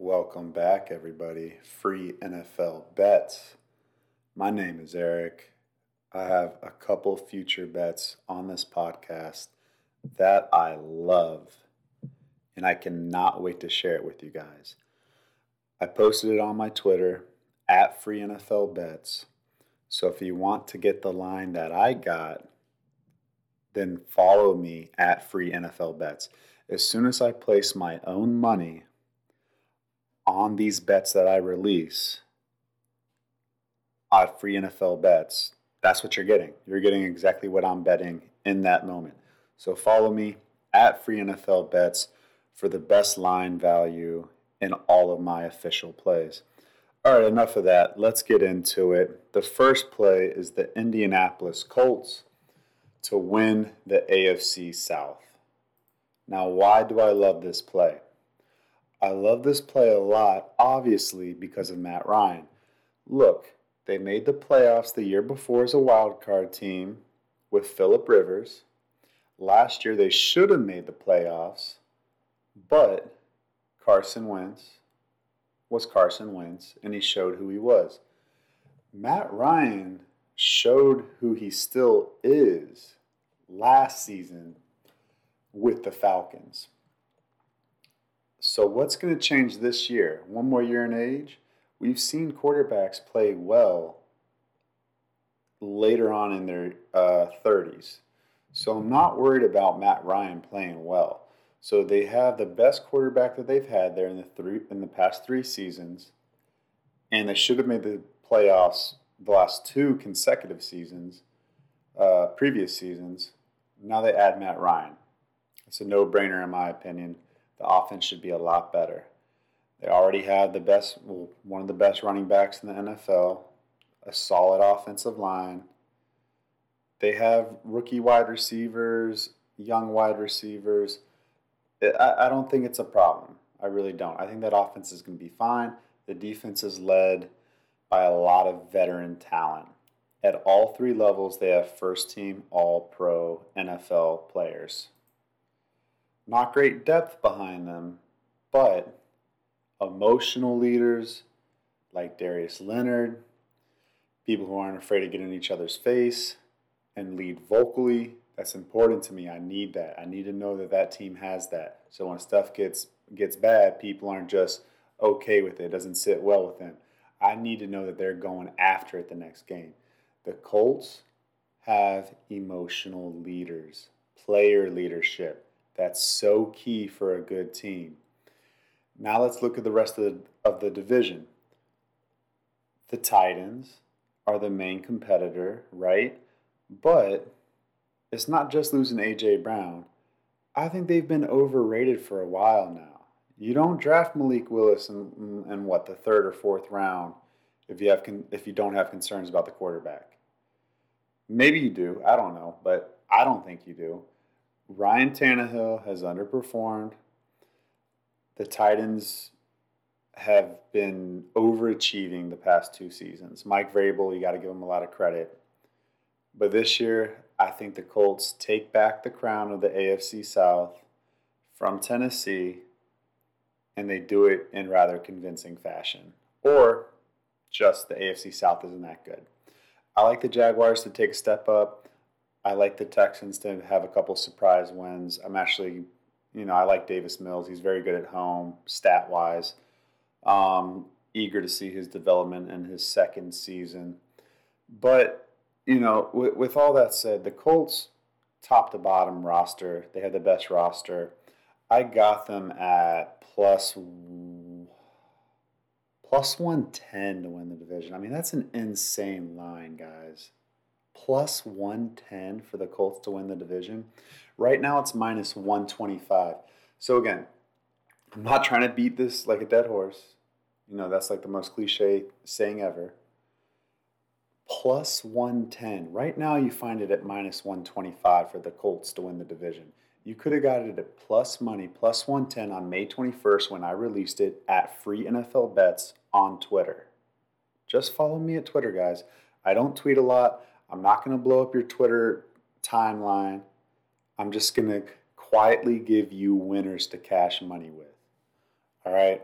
Welcome back, everybody. Free NFL bets. My name is Eric. I have a couple future bets on this podcast that I love, and I cannot wait to share it with you guys. I posted it on my Twitter at Free NFL Bets. So if you want to get the line that I got, then follow me at Free NFL Bets. As soon as I place my own money on these bets that I release on Free NFL Bets, that's what you're getting. You're getting exactly what I'm betting in that moment. So follow me at Free NFL Bets for the best line value in all of my official plays. All right, enough of that. Let's get into it. The first play is the Indianapolis Colts to win the AFC South. Now, why do I love this play? I love this play a lot, obviously, because of Matt Ryan. Look, they made the playoffs the year before as a wild card team with Philip Rivers. Last year they should have made the playoffs, but Carson Wentz was Carson Wentz, and he showed who he was. Matt Ryan showed who he still is last season with the Falcons. So, what's going to change this year? One more year in age? We've seen quarterbacks play well later on in their uh, 30s. So, I'm not worried about Matt Ryan playing well. So, they have the best quarterback that they've had there in the, three, in the past three seasons, and they should have made the playoffs the last two consecutive seasons, uh, previous seasons. Now they add Matt Ryan. It's a no brainer, in my opinion the offense should be a lot better. They already have the best, well, one of the best running backs in the NFL, a solid offensive line. They have rookie wide receivers, young wide receivers. I, I don't think it's a problem. I really don't. I think that offense is going to be fine. The defense is led by a lot of veteran talent. At all three levels, they have first team All Pro NFL players. Not great depth behind them, but emotional leaders like Darius Leonard, people who aren't afraid to get in each other's face and lead vocally. That's important to me. I need that. I need to know that that team has that. So when stuff gets gets bad, people aren't just okay with it. It doesn't sit well with them. I need to know that they're going after it the next game. The Colts have emotional leaders, player leadership. That's so key for a good team. Now let's look at the rest of the, of the division. The Titans are the main competitor, right? But it's not just losing A.J. Brown. I think they've been overrated for a while now. You don't draft Malik Willis in, in, what the third or fourth round if you have if you don't have concerns about the quarterback. Maybe you do. I don't know, but I don't think you do. Ryan Tannehill has underperformed. The Titans have been overachieving the past two seasons. Mike Vrabel, you got to give him a lot of credit. But this year, I think the Colts take back the crown of the AFC South from Tennessee, and they do it in rather convincing fashion. Or just the AFC South isn't that good. I like the Jaguars to take a step up. I like the Texans to have a couple surprise wins. I'm actually, you know, I like Davis Mills. He's very good at home, stat wise. Um, eager to see his development in his second season. But, you know, with, with all that said, the Colts, top to bottom roster, they have the best roster. I got them at plus plus 110 to win the division. I mean, that's an insane line, guys plus 110 for the Colts to win the division. Right now it's minus 125. So again, I'm not trying to beat this like a dead horse. You know, that's like the most cliche saying ever. Plus 110. Right now you find it at minus 125 for the Colts to win the division. You could have got it at plus money, plus 110 on May 21st when I released it at Free NFL Bets on Twitter. Just follow me at Twitter, guys. I don't tweet a lot. I'm not going to blow up your Twitter timeline. I'm just going to quietly give you winners to cash money with. All right.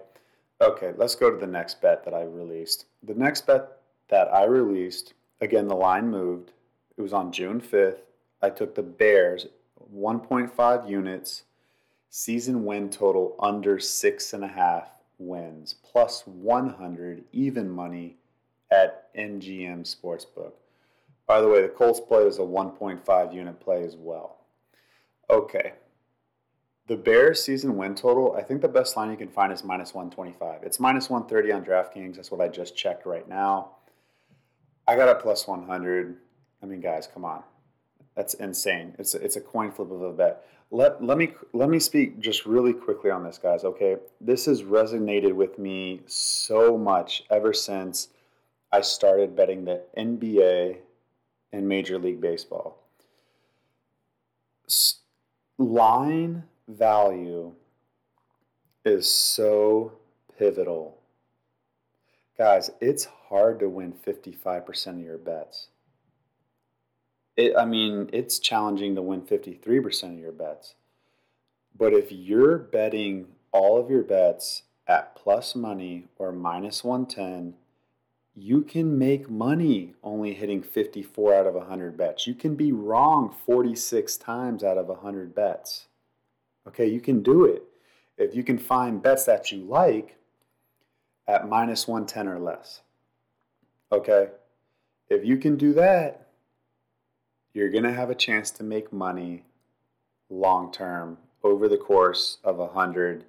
Okay, let's go to the next bet that I released. The next bet that I released, again, the line moved. It was on June 5th. I took the Bears 1.5 units, season win total under six and a half wins, plus 100 even money at MGM Sportsbook. By the way, the Colts play is a 1.5 unit play as well. Okay. The Bears season win total, I think the best line you can find is minus 125. It's minus 130 on DraftKings. That's what I just checked right now. I got a plus 100. I mean, guys, come on. That's insane. It's a, it's a coin flip of a bet. Let, let me let me speak just really quickly on this, guys. Okay, this has resonated with me so much ever since I started betting the NBA and Major League Baseball. S- line value is so pivotal. Guys, it's hard to win 55% of your bets. It, I mean, it's challenging to win 53% of your bets. But if you're betting all of your bets at plus money or minus 110, you can make money only hitting 54 out of 100 bets. You can be wrong 46 times out of 100 bets. Okay, you can do it. If you can find bets that you like at minus 110 or less. Okay, if you can do that, you're going to have a chance to make money long term over the course of 100,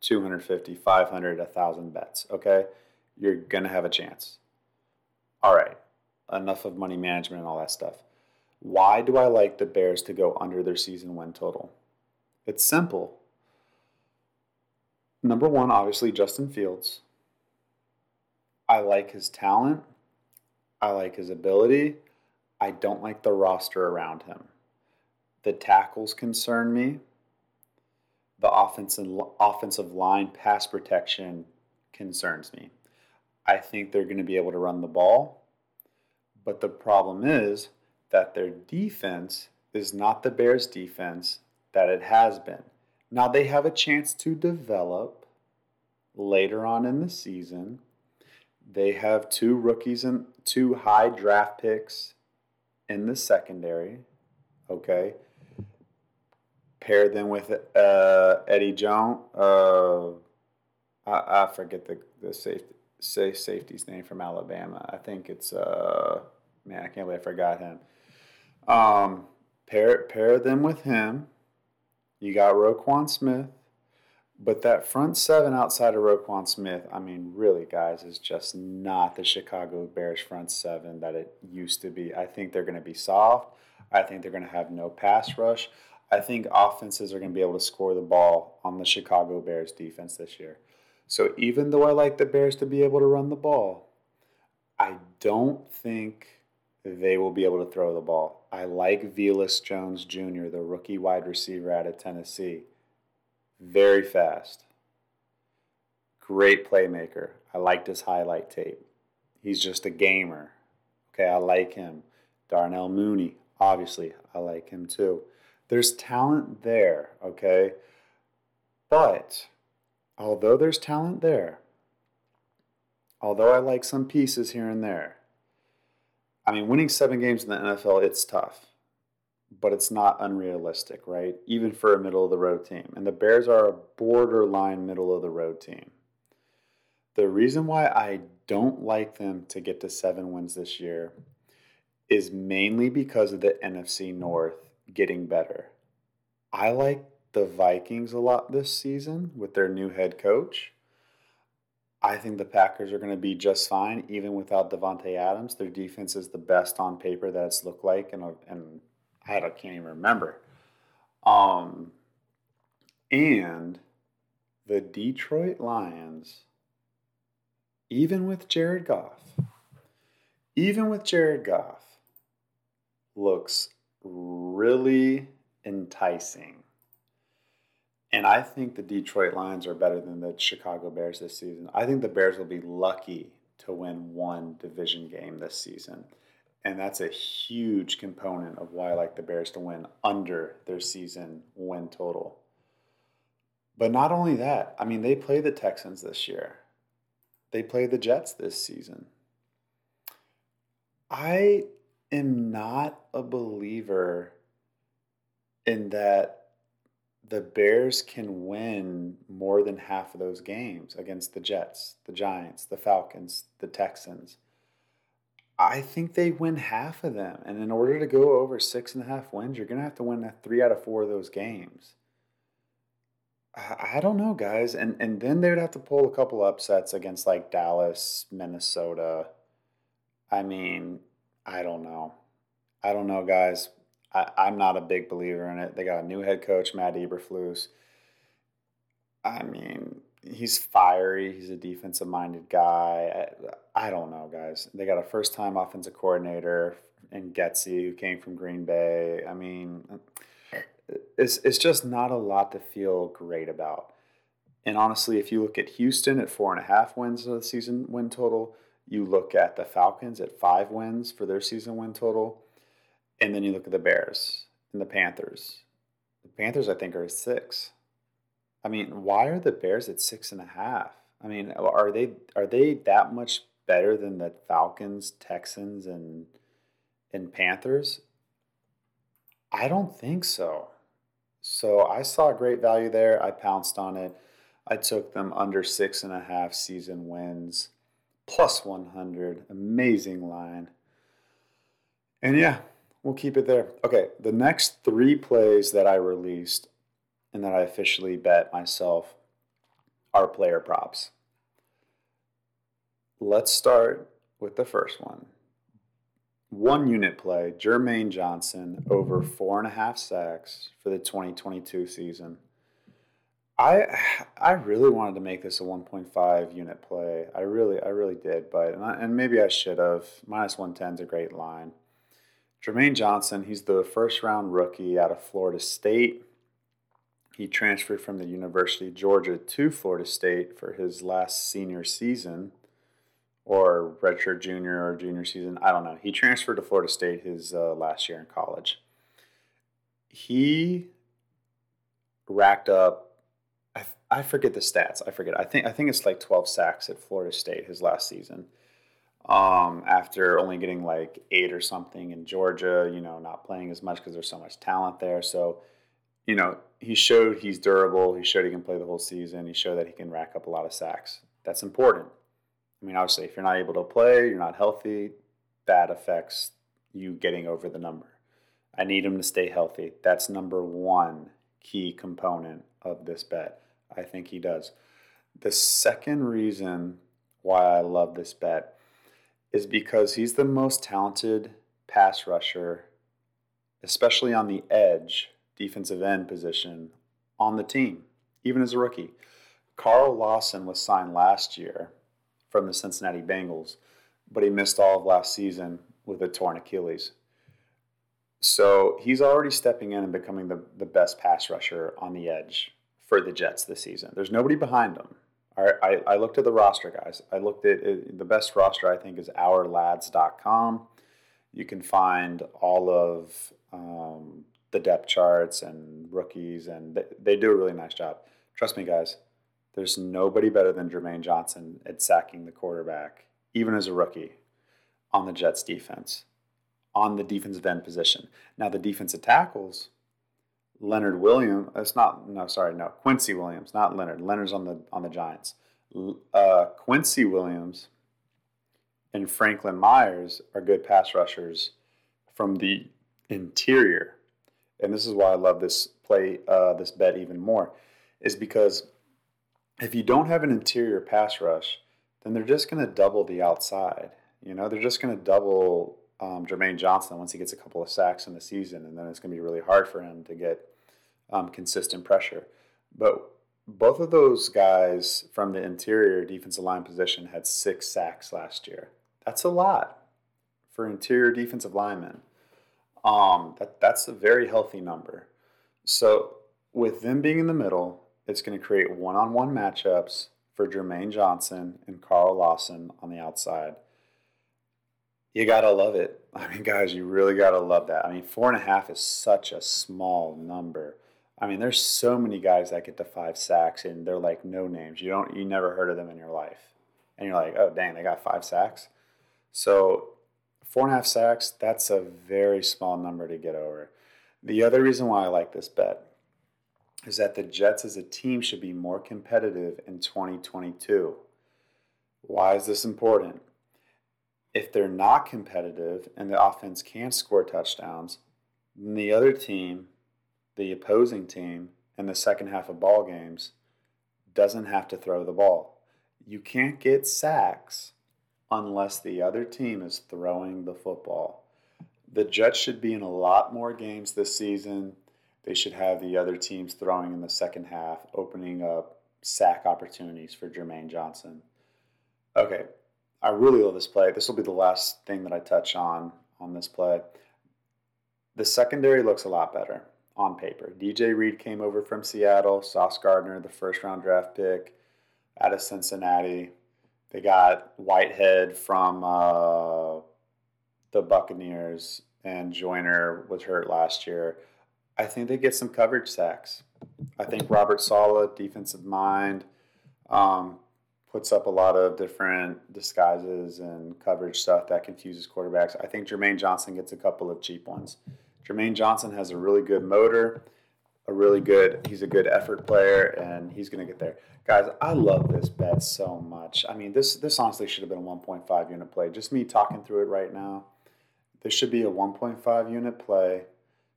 250, 500, 1,000 bets. Okay, you're going to have a chance. All right, enough of money management and all that stuff. Why do I like the Bears to go under their season win total? It's simple. Number one, obviously, Justin Fields. I like his talent. I like his ability. I don't like the roster around him. The tackles concern me. The offensive, offensive line pass protection concerns me. I think they're going to be able to run the ball. But the problem is that their defense is not the Bears' defense that it has been. Now they have a chance to develop later on in the season. They have two rookies and two high draft picks in the secondary. Okay. Pair them with uh, Eddie Jones. Uh, I, I forget the, the safety say safety's name from Alabama. I think it's uh man, I can't believe I forgot him. Um, pair pair them with him. You got Roquan Smith, but that front seven outside of Roquan Smith, I mean, really, guys, is just not the Chicago Bears front seven that it used to be. I think they're going to be soft. I think they're going to have no pass rush. I think offenses are going to be able to score the ball on the Chicago Bears defense this year. So even though I like the Bears to be able to run the ball, I don't think they will be able to throw the ball. I like Velus Jones Jr., the rookie wide receiver out of Tennessee. Very fast. Great playmaker. I liked his highlight tape. He's just a gamer. Okay, I like him. Darnell Mooney, obviously, I like him too. There's talent there, okay? But although there's talent there, although I like some pieces here and there, I mean, winning seven games in the NFL, it's tough, but it's not unrealistic, right? Even for a middle of the road team. And the Bears are a borderline middle of the road team. The reason why I don't like them to get to seven wins this year is mainly because of the NFC North getting better. I like the Vikings a lot this season with their new head coach. I think the Packers are going to be just fine, even without Davante Adams. Their defense is the best on paper that it's looked like, and and I can't even remember. Um, and the Detroit Lions, even with Jared Goff, even with Jared Goff, looks really enticing. And I think the Detroit Lions are better than the Chicago Bears this season. I think the Bears will be lucky to win one division game this season. And that's a huge component of why I like the Bears to win under their season win total. But not only that, I mean, they play the Texans this year. they play the Jets this season. I am not a believer in that the Bears can win more than half of those games against the Jets, the Giants, the Falcons, the Texans. I think they win half of them. And in order to go over six and a half wins, you're going to have to win three out of four of those games. I don't know, guys. And and then they would have to pull a couple upsets against like Dallas, Minnesota. I mean, I don't know. I don't know, guys. I, I'm not a big believer in it. They got a new head coach, Matt Eberflus. I mean, he's fiery. He's a defensive minded guy. I, I, don't know, guys. They got a first time offensive coordinator in Getsy who came from Green Bay. I mean, it's, it's just not a lot to feel great about. And honestly, if you look at Houston at four and a half wins of the season win total, you look at the Falcons at five wins for their season win total, and then you look at the Bears and the Panthers. The Panthers, I think, are six. I mean, why are the Bears at six and a half? I mean, are they are they that much better than the Falcons, Texans, and and Panthers? I don't think so. So I saw great value there. I pounced on it. I took them under six and a half season wins, plus 100. Amazing line. And yeah, we'll keep it there. Okay, the next three plays that I released and that I officially bet myself are player props. Let's start with the first one. One unit play, Jermaine Johnson over four and a half sacks for the 2022 season. I I really wanted to make this a 1.5 unit play. I really I really did, but and, I, and maybe I should have. Minus 110 is a great line. Jermaine Johnson, he's the first round rookie out of Florida State. He transferred from the University of Georgia to Florida State for his last senior season or redshirt junior or junior season. I don't know. He transferred to Florida State his uh, last year in college. He racked up. I, I forget the stats. I forget. I think I think it's like 12 sacks at Florida State his last season. Um, after only getting like eight or something in Georgia, you know, not playing as much because there's so much talent there. So you know, he showed he's durable. He showed he can play the whole season. He showed that he can rack up a lot of sacks. That's important. I mean, obviously, if you're not able to play, you're not healthy, that affects you getting over the number. I need him to stay healthy. That's number one key component of this bet. I think he does. The second reason why I love this bet is because he's the most talented pass rusher, especially on the edge defensive end position on the team, even as a rookie. Carl Lawson was signed last year from the Cincinnati Bengals, but he missed all of last season with a torn Achilles. So he's already stepping in and becoming the, the best pass rusher on the edge for the Jets this season. There's nobody behind him. I, I, looked at the roster, guys. I looked at it, the best roster, I think, is ourlads.com. You can find all of um, the depth charts and rookies, and they, they do a really nice job. Trust me, guys, there's nobody better than Jermaine Johnson at sacking the quarterback, even as a rookie, on the Jets defense, on the defensive end position. Now, the defensive tackles, Leonard Williams, it's not, no, sorry, no, Quincy Williams, not Leonard. Leonard's on the, on the Giants. Uh, Quincy Williams and Franklin Myers are good pass rushers from the interior and this is why I love this play, uh, this bet even more, is because if you don't have an interior pass rush, then they're just going to double the outside. You know, they're just going to double um, Jermaine Johnson once he gets a couple of sacks in the season, and then it's going to be really hard for him to get um, consistent pressure. But both of those guys from the interior defensive line position had six sacks last year. That's a lot for interior defensive linemen. Um, that, that's a very healthy number. So with them being in the middle, it's going to create one-on-one matchups for Jermaine Johnson and Carl Lawson on the outside. You gotta love it. I mean, guys, you really gotta love that. I mean, four and a half is such a small number. I mean, there's so many guys that get to five sacks and they're like no names. You don't, you never heard of them in your life. and you're like, oh, dang, they got five sacks. So, four and a half sacks, that's a very small number to get over. The other reason why I like this bet is that the Jets as a team should be more competitive in 2022. Why is this important? If they're not competitive and the offense can't score touchdowns, then the other team, the opposing team, in the second half of ball games doesn't have to throw the ball. You can't get sacks unless the other team is throwing the football. The Jets should be in a lot more games this season. They should have the other teams throwing in the second half, opening up sack opportunities for Jermaine Johnson. Okay, I really love this play. This will be the last thing that I touch on on this play. The secondary looks a lot better on paper. DJ Reed came over from Seattle, Sauce Gardner, the first round draft pick out of Cincinnati. They got Whitehead from uh, the Buccaneers, and Joyner was hurt last year. I think they get some coverage sacks. I think Robert Saleh, defensive mind, um, puts up a lot of different disguises and coverage stuff that confuses quarterbacks. I think Jermaine Johnson gets a couple of cheap ones. Jermaine Johnson has a really good motor, a really good, he's a good effort player, and he's going to get there. Guys, I love this bet so much. I mean, this this honestly should have been a 1.5 unit play. Just me talking through it right now. This should be a 1.5 unit play.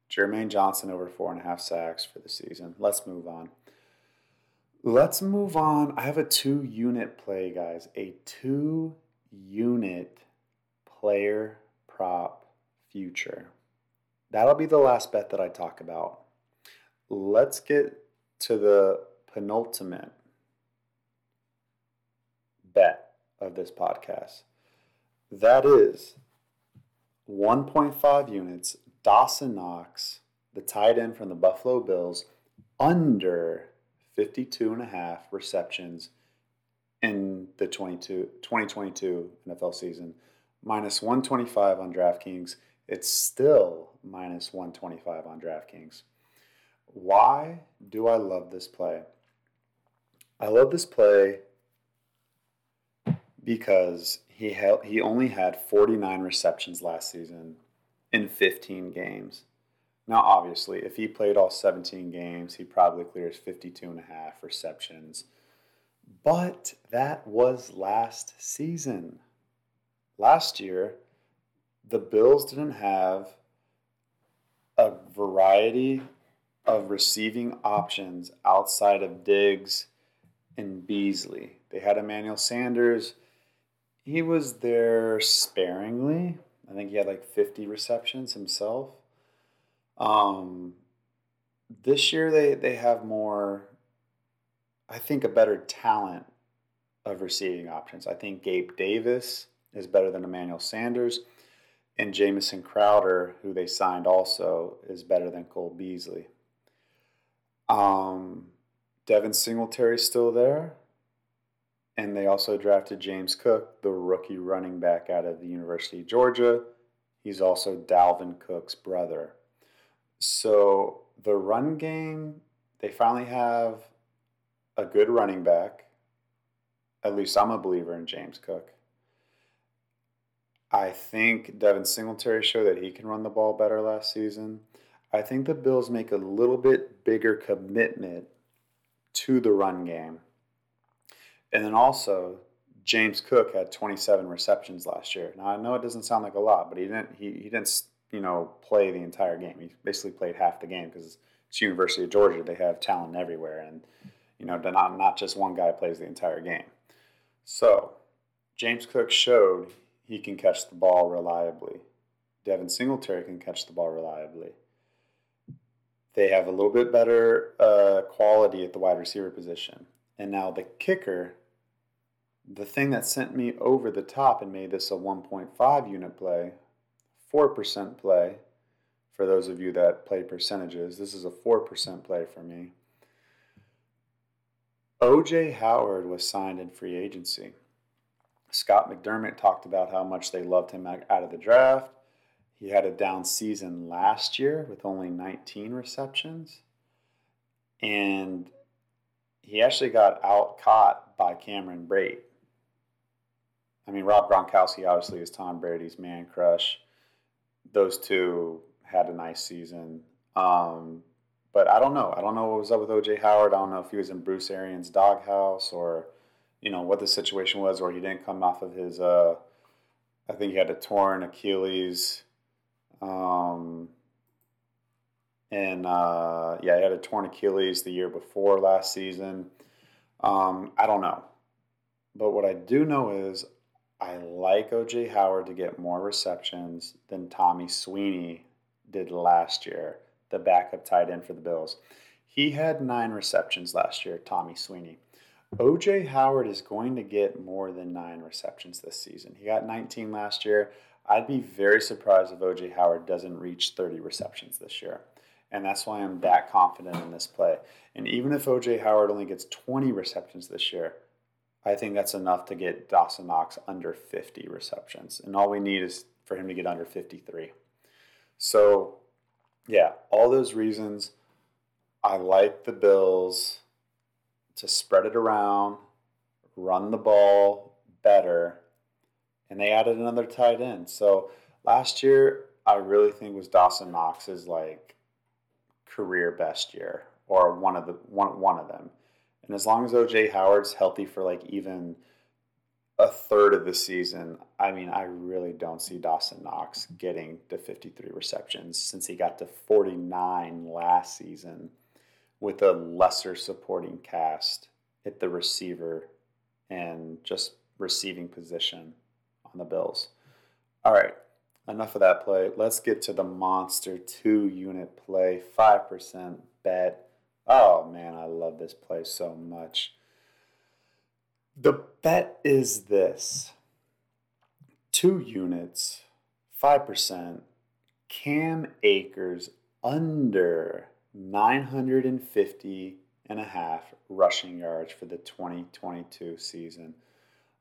Jermaine Johnson over four and a half sacks for the season. Let's move on. Let's move on. I have a two unit play, guys. A two unit player prop future. That'll be the last bet that I talk about. Let's get to the penultimate bet of this podcast. That is 1.5 units, Dawson Knox, the tight end from the Buffalo Bills, under 52 and a half receptions in the 22, 2022 NFL season, minus 125 on DraftKings. It's still minus 125 on DraftKings. Why do I love this play? I love this play because he he only had 49 receptions last season in 15 games. Now, obviously, if he played all 17 games, he probably clears 52 and a half receptions. But that was last season. Last year, the Bills didn't have a variety of receiving options outside of Diggs and Beasley. They had Emmanuel Sanders he was there sparingly. I think he had like 50 receptions himself. Um, this year they, they have more, I think, a better talent of receiving options. I think Gabe Davis is better than Emmanuel Sanders, and Jamison Crowder, who they signed also, is better than Cole Beasley. Um, Devin Singletary still there. And they also drafted James Cook, the rookie running back out of the University of Georgia. He's also Dalvin Cook's brother. So the run game, they finally have a good running back. At least I'm a believer in James Cook. I think Devin Singletary showed that he can run the ball better last season. I think the Bills make a little bit bigger commitment to the run game and then also, James Cook had 27 receptions last year. Now I know it doesn't sound like a lot, but he didn't he, he didn't you know play the entire game. He basically played half the game because it's University of Georgia. They have talent everywhere, and you know not not just one guy plays the entire game. So James Cook showed he can catch the ball reliably. Devin Singletary can catch the ball reliably. They have a little bit better uh, quality at the wide receiver position. And now the kicker the thing that sent me over the top and made this a 1.5 unit play, 4% play, for those of you that play percentages, this is a 4% play for me. OJ Howard was signed in free agency. Scott McDermott talked about how much they loved him out of the draft. He had a down season last year with only 19 receptions. And he actually got out caught by Cameron Brate I mean, Rob Gronkowski obviously is Tom Brady's man crush. Those two had a nice season. Um, but I don't know. I don't know what was up with OJ Howard. I don't know if he was in Bruce Arians' doghouse or, you know, what the situation was, or he didn't come off of his. Uh, I think he had a torn Achilles. Um, and uh, yeah, he had a torn Achilles the year before last season. Um, I don't know. But what I do know is I like OJ Howard to get more receptions than Tommy Sweeney did last year, the backup tight end for the Bills. He had nine receptions last year, Tommy Sweeney. OJ Howard is going to get more than nine receptions this season. He got 19 last year. I'd be very surprised if OJ Howard doesn't reach 30 receptions this year. And that's why I'm that confident in this play. And even if OJ Howard only gets 20 receptions this year, I think that's enough to get Dawson Knox under 50 receptions. And all we need is for him to get under 53. So, yeah, all those reasons. I like the Bills to spread it around, run the ball better, and they added another tight end. So last year, I really think was Dawson Knox's like career best year, or one of the one one of them. And as long as OJ Howard's healthy for like even a third of the season, I mean, I really don't see Dawson Knox getting to 53 receptions since he got to 49 last season with a lesser supporting cast at the receiver and just receiving position on the Bills. All right, enough of that play. Let's get to the monster two unit play, 5% bet. Oh man, I love this place so much. The bet is this two units, 5%, Cam Akers under 950 and a half rushing yards for the 2022 season.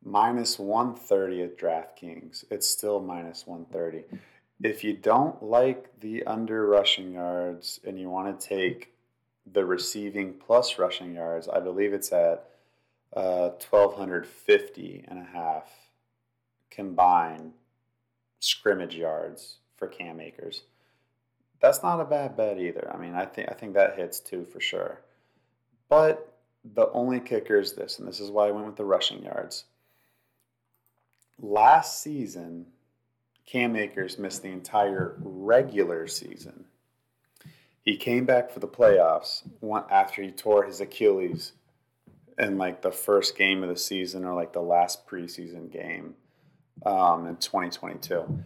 Minus 130 at DraftKings. It's still minus 130. If you don't like the under rushing yards and you want to take the receiving plus rushing yards, I believe it's at uh, 1250 and a half combined scrimmage yards for Cam Akers. That's not a bad bet either. I mean, I think I think that hits too for sure. But the only kicker is this, and this is why I went with the rushing yards. Last season, Cam Akers missed the entire regular season he came back for the playoffs after he tore his Achilles in like the first game of the season or like the last preseason game um, in 2022.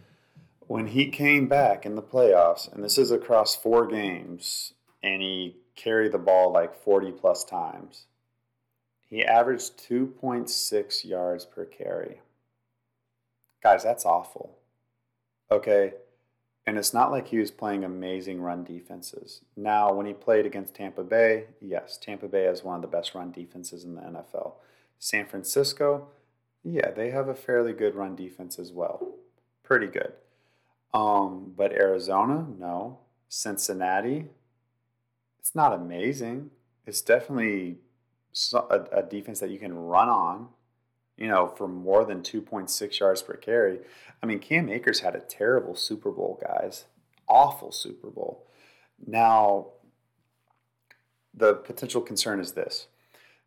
When he came back in the playoffs, and this is across four games, and he carried the ball like 40 plus times, he averaged 2.6 yards per carry. Guys, that's awful. Okay, and it's not like he was playing amazing run defenses. Now, when he played against Tampa Bay, yes, Tampa Bay has one of the best run defenses in the NFL. San Francisco, yeah, they have a fairly good run defense as well. Pretty good. Um, but Arizona, no. Cincinnati, it's not amazing. It's definitely a, a defense that you can run on you know, for more than 2.6 yards per carry. I mean, Cam Akers had a terrible Super Bowl, guys. Awful Super Bowl. Now, the potential concern is this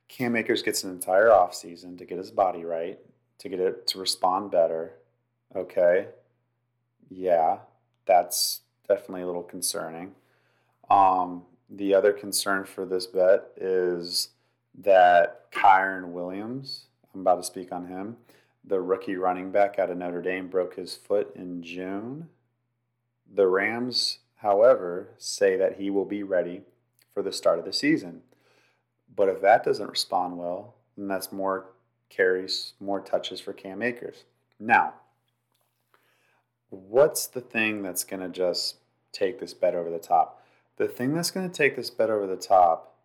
Cam Akers gets an entire offseason to get his body right, to get it to respond better. Okay. Yeah, that's definitely a little concerning. Um, the other concern for this bet is that Kyren Williams I'm about to speak on him. The rookie running back out of Notre Dame broke his foot in June. The Rams, however, say that he will be ready for the start of the season. But if that doesn't respond well, then that's more carries, more touches for Cam Akers. Now, what's the thing that's going to just take this bet over the top? The thing that's going to take this bet over the top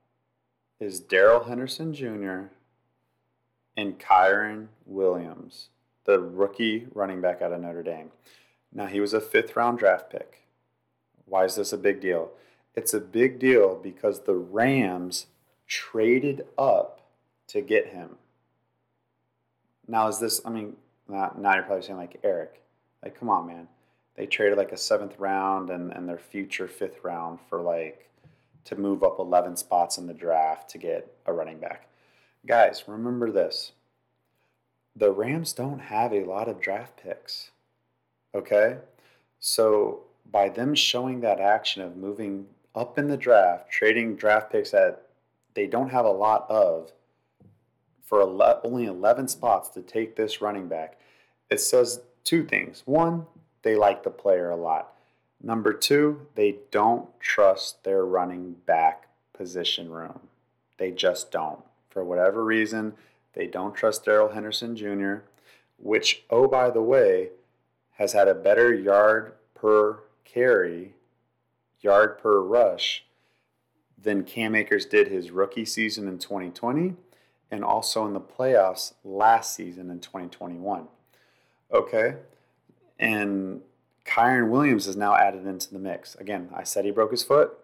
is Darrell Henderson Jr and Kyren Williams, the rookie running back out of Notre Dame. Now, he was a fifth round draft pick. Why is this a big deal? It's a big deal because the Rams traded up to get him. Now, is this, I mean, Now, you're probably saying like Eric, like come on, man. They traded like a seventh round and, and their future fifth round for like to move up 11 spots in the draft to get a running back. Guys, remember this the Rams don't have a lot of draft picks. Okay? So by them showing that action of moving up in the draft, trading draft picks that they don't have a lot of for only 11 spots to take this running back, it says two things. One, they like the player a lot. Number two, they don't trust their running back position room. They just don't. For whatever reason, they don't trust Darrell Henderson Jr., which, oh, by the way, has had a better yard per carry, yard per rush than Cam Akers did his rookie season in 2020 and also in the playoffs last season in 2021. Okay. And Kyren Williams is now added into the mix. Again, I said he broke his foot.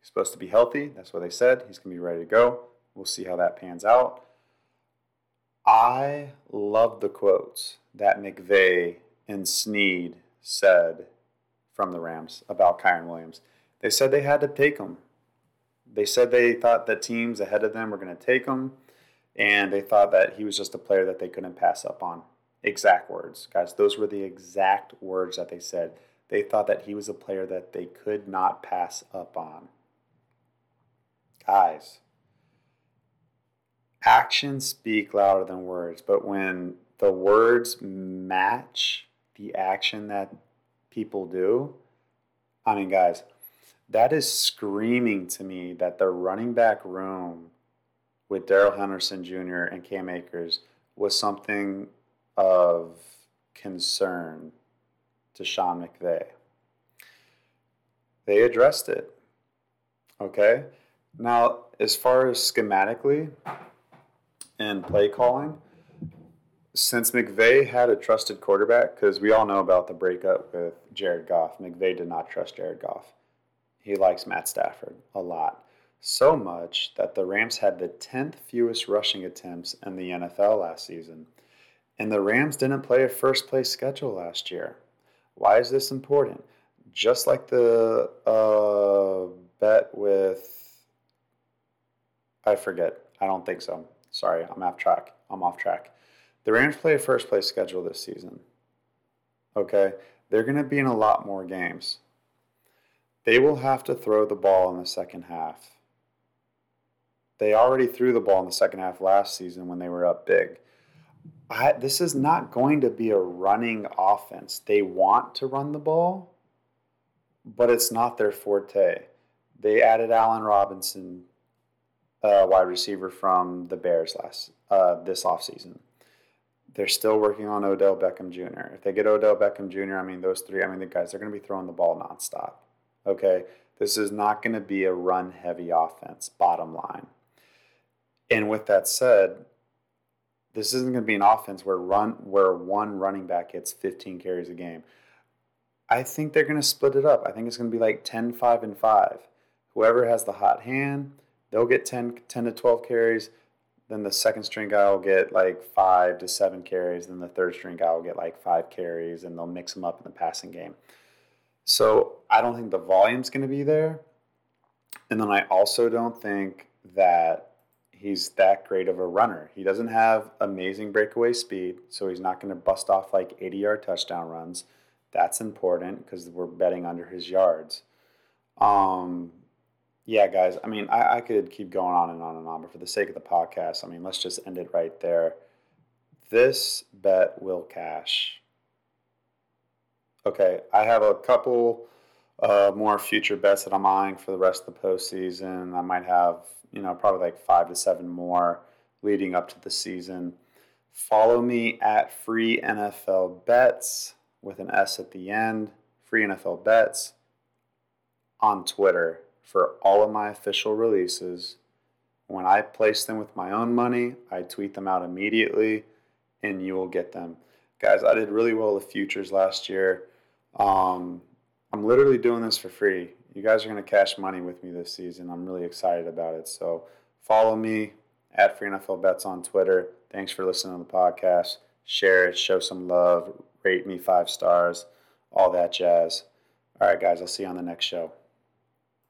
He's supposed to be healthy. That's what they said. He's going to be ready to go. We'll see how that pans out. I love the quotes that McVay and Snead said from the Rams about Kyren Williams. They said they had to take him. They said they thought the teams ahead of them were going to take him, and they thought that he was just a player that they couldn't pass up on. Exact words, guys. Those were the exact words that they said. They thought that he was a player that they could not pass up on. Guys, actions speak louder than words, but when the words match the action that people do, I mean, guys, that is screaming to me that the running back room with Darrell Henderson Jr. and Cam Akers was something of concern to Sean McVay. They addressed it. Okay? Now, as far as schematically, and play calling. Since McVay had a trusted quarterback, because we all know about the breakup with Jared Goff, McVay did not trust Jared Goff. He likes Matt Stafford a lot. So much that the Rams had the 10th fewest rushing attempts in the NFL last season. And the Rams didn't play a first place schedule last year. Why is this important? Just like the uh, bet with, I forget, I don't think so. Sorry, I'm off track. I'm off track. The Rams play a first place schedule this season. Okay? They're going to be in a lot more games. They will have to throw the ball in the second half. They already threw the ball in the second half last season when they were up big. I, this is not going to be a running offense. They want to run the ball, but it's not their forte. They added Allen Robinson uh, wide receiver from the Bears last uh, this offseason. They're still working on Odell Beckham Jr. If they get Odell Beckham Jr., I mean those three. I mean the guys. They're going to be throwing the ball nonstop. Okay, this is not going to be a run heavy offense. Bottom line. And with that said, this isn't going to be an offense where run where one running back gets 15 carries a game. I think they're going to split it up. I think it's going to be like 10 5 and 5. Whoever has the hot hand, they'll get 10, 10 to 12 carries. Then the second string guy will get like five to seven carries. Then the third string guy will get like five carries, and they'll mix them up in the passing game. So I don't think the volume's going to be there. And then I also don't think that he's that great of a runner. He doesn't have amazing breakaway speed, so he's not going to bust off like 80 yard touchdown runs. That's important because we're betting under his yards. Um, yeah, guys. I mean, I, I could keep going on and on and on, but for the sake of the podcast, I mean, let's just end it right there. This bet will cash. Okay, I have a couple uh, more future bets that I'm eyeing for the rest of the postseason. I might have, you know, probably like five to seven more leading up to the season. Follow me at Free NFL Bets with an S at the end. Free NFL Bets on Twitter for all of my official releases. When I place them with my own money, I tweet them out immediately and you will get them. Guys, I did really well with futures last year. Um, I'm literally doing this for free. You guys are going to cash money with me this season. I'm really excited about it. So follow me at Free NFL Bets on Twitter. Thanks for listening to the podcast. share it, show some love, rate me five stars, all that jazz. All right, guys, I'll see you on the next show.